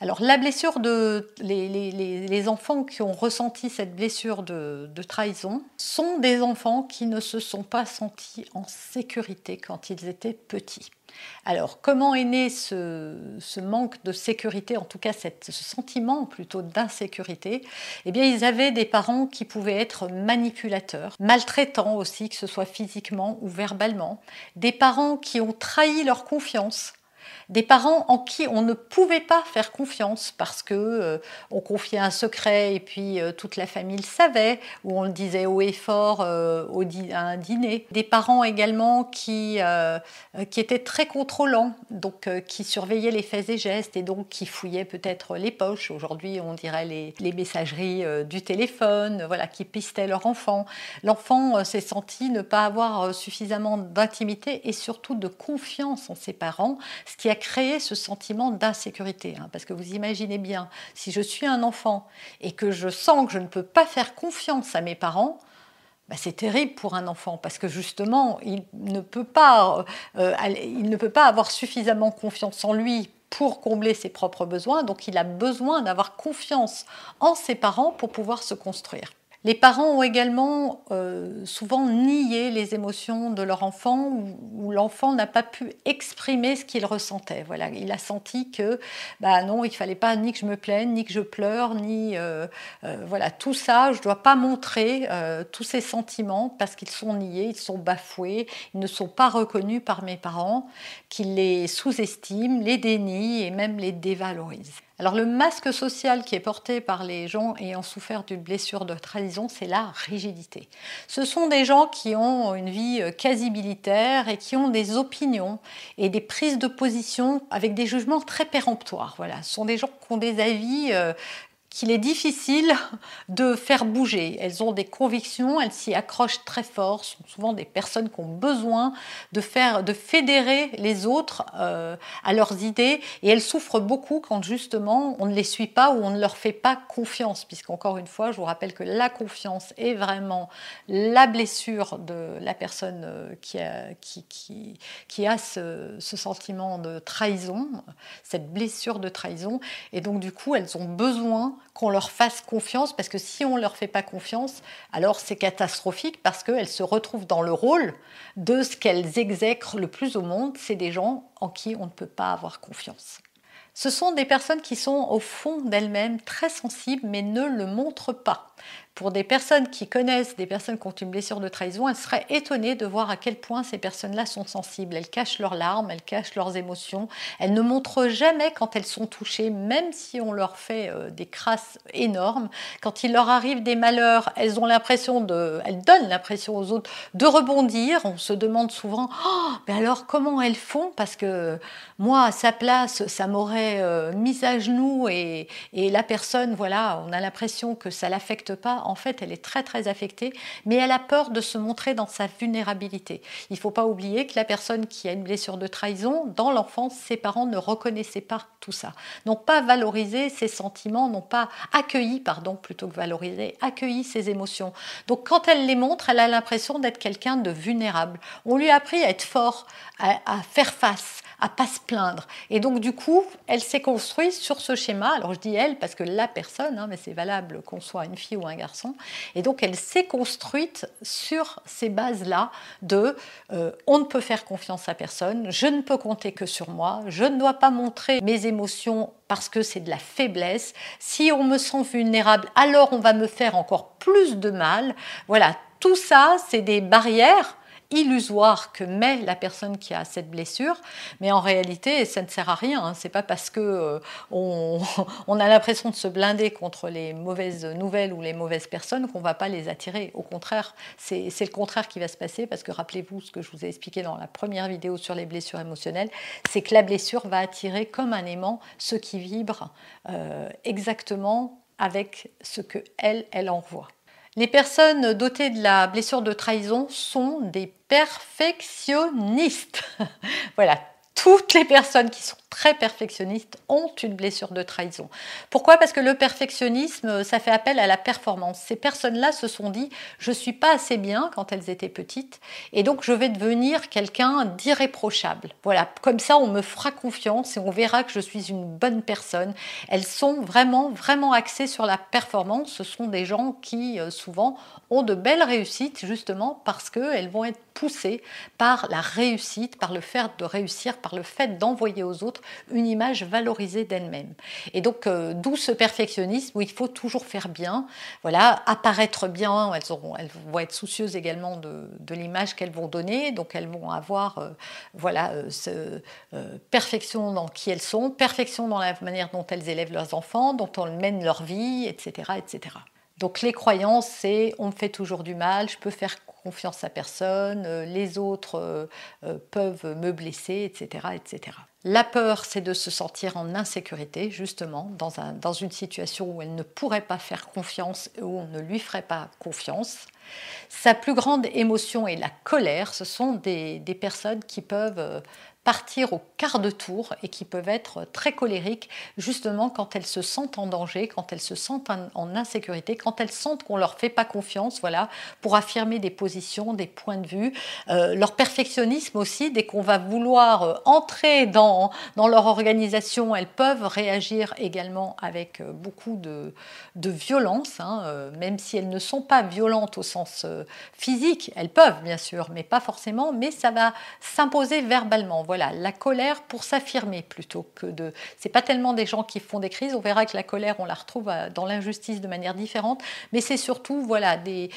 Alors la blessure de les, enfants qui ont ressenti cette blessure de, trahison sont des enfants qui ne se sont pas sentis en sécurité quand ils étaient petits. Alors, comment est né ce, manque de sécurité, en tout cas ce sentiment plutôt d'insécurité? Eh bien, ils avaient des parents qui pouvaient être manipulateurs, maltraitants aussi, que ce soit physiquement ou verbalement, des parents qui ont trahi leur confiance des parents en qui on ne pouvait pas faire confiance parce que euh, on confiait un secret et puis euh, toute la famille le savait ou on le disait haut et fort euh, au à un dîner. Des parents également qui qui étaient très contrôlants, donc qui surveillaient les faits et gestes et donc qui fouillaient peut-être les poches. Aujourd'hui, on dirait les, les messageries du téléphone, voilà, qui pistaient leur enfant. L'enfant s'est senti ne pas avoir suffisamment d'intimité et surtout de confiance en ses parents, ce qui a créé ce sentiment d'insécurité. Hein, parce que vous imaginez bien, si je suis un enfant et que je sens que je ne peux pas faire confiance à mes parents, bah, c'est terrible pour un enfant parce que justement, il ne, peut pas, euh, il ne peut pas avoir suffisamment confiance en lui pour combler ses propres besoins, donc il a besoin d'avoir confiance en ses parents pour pouvoir se construire. Les parents ont également euh, souvent nié les émotions de leur enfant ou, l'enfant n'a pas pu exprimer ce qu'il ressentait. Voilà, il a senti que bah non, il fallait pas ni que je me plaigne, ni que je pleure, ni euh, euh, voilà tout ça. Je dois pas montrer tous ces sentiments parce qu'ils sont niés, ils sont bafoués, ils ne sont pas reconnus par mes parents, qu'ils les sous-estiment, les dénient et même les dévalorisent. Alors le masque social qui est porté par les gens ayant souffert d'une blessure de trahison, c'est la rigidité. Ce sont des gens qui ont une vie euh, quasi militaire et qui ont des opinions et des prises de position avec des jugements très péremptoires. Voilà, ce sont des gens qui ont des avis euh, qu'il est difficile de faire bouger. Elles ont des convictions, elles s'y accrochent très fort. Ce sont souvent des personnes qui ont besoin de faire, de fédérer les autres euh, à leurs idées, et elles souffrent beaucoup quand justement on ne les suit pas ou on ne leur fait pas confiance, puisqu'encore une fois, je vous rappelle que la confiance est vraiment la blessure de la personne euh, qui a, qui, qui, qui a ce, ce sentiment de trahison, cette blessure de trahison, et donc du coup, elles ont besoin qu'on leur fasse confiance, parce que si on ne leur fait pas confiance, alors c'est catastrophique, parce qu'elles se retrouvent dans le rôle de ce qu'elles exècrent le plus au monde, c'est des gens en qui on ne peut pas avoir confiance. Ce sont des personnes qui sont au fond d'elles-mêmes très sensibles, mais ne le montrent pas pour des personnes qui connaissent des personnes qui ont une blessure de trahison, elles seraient étonnées de voir à quel point ces personnes-là sont sensibles. Elles cachent leurs larmes, elles cachent leurs émotions, elles ne montrent jamais quand elles sont touchées, même si on leur fait euh, des crasses énormes. Quand il leur arrive des malheurs, elles ont l'impression de, elles donnent l'impression aux autres de rebondir. On se demande souvent, oh, mais alors comment elles font? Parce que moi, à sa place, ça m'aurait euh, mis à genoux et, et la personne, voilà, on a l'impression que ça l'affecte pas en fait, elle est très très affectée, mais elle a peur de se montrer dans sa vulnérabilité. Il ne faut pas oublier que la personne qui a une blessure de trahison, dans l'enfance, ses parents ne reconnaissaient pas tout ça, n'ont pas valorisé ses sentiments, n'ont pas accueilli, pardon, plutôt que valorisé, accueilli ses émotions. Donc quand elle les montre, elle a l'impression d'être quelqu'un de vulnérable. On lui a appris à être fort, à faire face, à pas se plaindre. Et donc du coup, elle s'est construite sur ce schéma. Alors je dis elle parce que la personne, hein, mais c'est valable qu'on soit une fille ou un garçon. Et donc elle s'est construite sur ces bases-là de euh, on ne peut faire confiance à personne, je ne peux compter que sur moi, je ne dois pas montrer mes émotions parce que c'est de la faiblesse. Si on me sent vulnérable, alors on va me faire encore plus de mal. Voilà, tout ça, c'est des barrières illusoire que met la personne qui a cette blessure, mais en réalité, ça ne sert à rien. Hein. C'est pas parce que euh, on, a l'impression de se blinder contre les mauvaises nouvelles ou les mauvaises personnes qu'on va pas les attirer. Au contraire, c'est le contraire qui va se passer parce que rappelez-vous ce que je vous ai expliqué dans la première vidéo sur les blessures émotionnelles, c'est que la blessure va attirer comme un aimant ceux qui vibrent euh, exactement avec ce que elle, elle envoie. Les personnes dotées de la blessure de trahison sont des perfectionnistes. voilà, toutes les personnes qui sont très perfectionnistes ont une blessure de trahison. Pourquoi? Parce que le perfectionnisme, ça fait appel à la performance. Ces personnes-là se sont dit, je ne suis pas assez bien quand elles étaient petites, et donc je vais devenir quelqu'un d'irréprochable. Voilà, comme ça on me fera confiance et on verra que je suis une bonne personne. Elles sont vraiment, vraiment axées sur la performance. Ce sont des gens qui, euh, souvent, ont de belles réussites, justement parce qu'elles vont être poussées par la réussite, par le fait de réussir, par le fait d'envoyer aux autres une image valorisée d'elle-même. Et donc, euh, d'où ce perfectionnisme où il faut toujours faire bien, voilà, apparaître bien. Elles, auront, elles vont être soucieuses également de, l'image qu'elles vont donner, donc elles vont avoir, euh, voilà, euh, perfection dans qui elles sont, perfection dans la manière dont elles élèvent leurs enfants, dont elles mènent leur vie, etc., etc. Donc les croyances, c'est on me fait toujours du mal, je peux faire confiance à personne, les autres peuvent me blesser, etc., etc. La peur, c'est de se sentir en insécurité, justement, dans, un, dans, une situation où elle ne pourrait pas faire confiance, où on ne lui ferait pas confiance. Sa plus grande émotion est la colère. Ce sont des, des personnes qui peuvent euh, partir au quart de tour et qui peuvent être très colériques justement quand elles se sentent en danger, quand elles se sentent en, insécurité, quand elles sentent qu'on leur fait pas confiance, voilà, pour affirmer des positions, des points de vue. Euh, leur perfectionnisme aussi, dès qu'on va vouloir euh, entrer dans, dans leur organisation, elles peuvent réagir également avec euh, beaucoup de, violence, hein, même si elles ne sont pas violentes au sens physique, elles peuvent bien sûr, mais pas forcément, mais ça va s'imposer verbalement voilà, la colère pour s'affirmer plutôt que de. C'est pas tellement des gens qui font des crises. On verra que la colère, on la retrouve euh, dans l'injustice de manière différente, mais c'est surtout voilà des,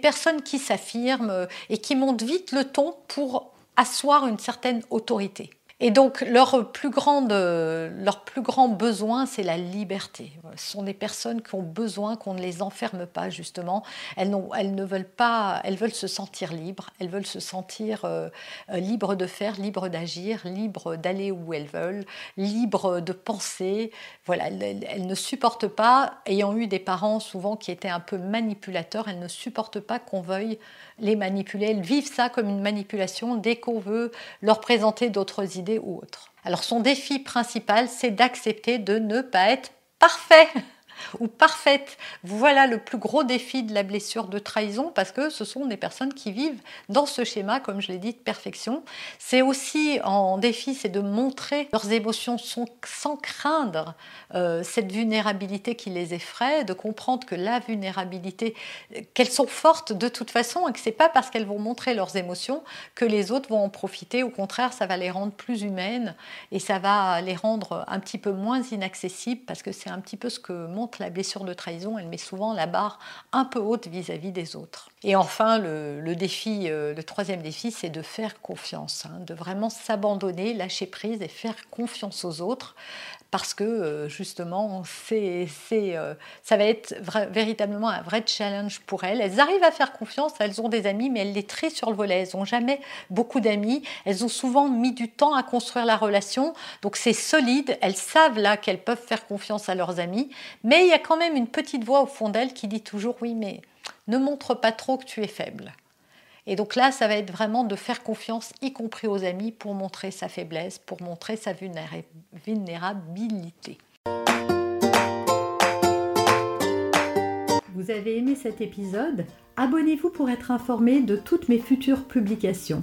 personnes qui s'affirment euh, et qui montent vite le ton pour asseoir une certaine autorité. Et donc, leur plus, grande, leur plus grand besoin, c'est la liberté. Ce sont des personnes qui ont besoin qu'on ne les enferme pas, justement. Elles, elles, ne veulent pas, elles veulent se sentir libres, elles veulent se sentir euh, euh, libres de faire, libres d'agir, libres d'aller où elles veulent, libres de penser. Voilà, elles, elles, ne supportent pas, ayant eu des parents souvent qui étaient un peu manipulateurs, elles ne supportent pas qu'on veuille les manipuler. Elles vivent ça comme une manipulation dès qu'on veut leur présenter d'autres idées ou autres. Alors son défi principal, c'est d'accepter de ne pas être parfait ou parfaite. Voilà le plus gros défi de la blessure de trahison parce que ce sont des personnes qui vivent dans ce schéma, comme je l'ai dit, de perfection. C'est aussi en défi, c'est de montrer leurs émotions sans craindre euh, cette vulnérabilité qui les effraie, de comprendre que la vulnérabilité, qu'elles sont fortes de toute façon et que c'est pas parce qu'elles vont montrer leurs émotions que les autres vont en profiter. Au contraire, ça va les rendre plus humaines et ça va les rendre un petit peu moins inaccessibles parce que c'est un petit peu ce que montre la blessure de trahison, elle met souvent la barre un peu haute vis-à-vis des autres. Et enfin, le, défi, euh, le troisième défi, c'est de faire confiance, hein, de vraiment s'abandonner, lâcher prise et faire confiance aux autres parce que euh, justement, c'est, euh, ça va être véritablement un vrai challenge pour elles. Elles arrivent à faire confiance, elles ont des amis, mais elles les trient sur le volet. Elles n'ont jamais beaucoup d'amis. Elles ont souvent mis du temps à construire la relation, donc c'est solide. Elles savent là qu'elles peuvent faire confiance à leurs amis, mais il y a quand même une petite voix au fond d'elles qui dit toujours oui, mais ne montre pas trop que tu es faible. Et donc là, ça va être vraiment de faire confiance, y compris aux amis, pour montrer sa faiblesse, pour montrer sa vulnérabilité. Vous avez aimé cet épisode? Abonnez-vous pour être informé de toutes mes futures publications.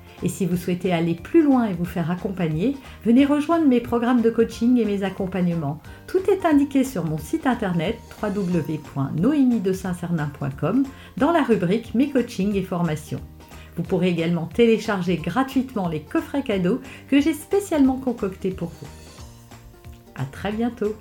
Et si vous souhaitez aller plus loin et vous faire accompagner, venez rejoindre mes programmes de coaching et mes accompagnements. Tout est indiqué sur mon site internet www.noémie-de-saint-cernin.com dans la rubrique Mes coachings et formations. Vous pourrez également télécharger gratuitement les coffrets cadeaux que j'ai spécialement concoctés pour vous. À très bientôt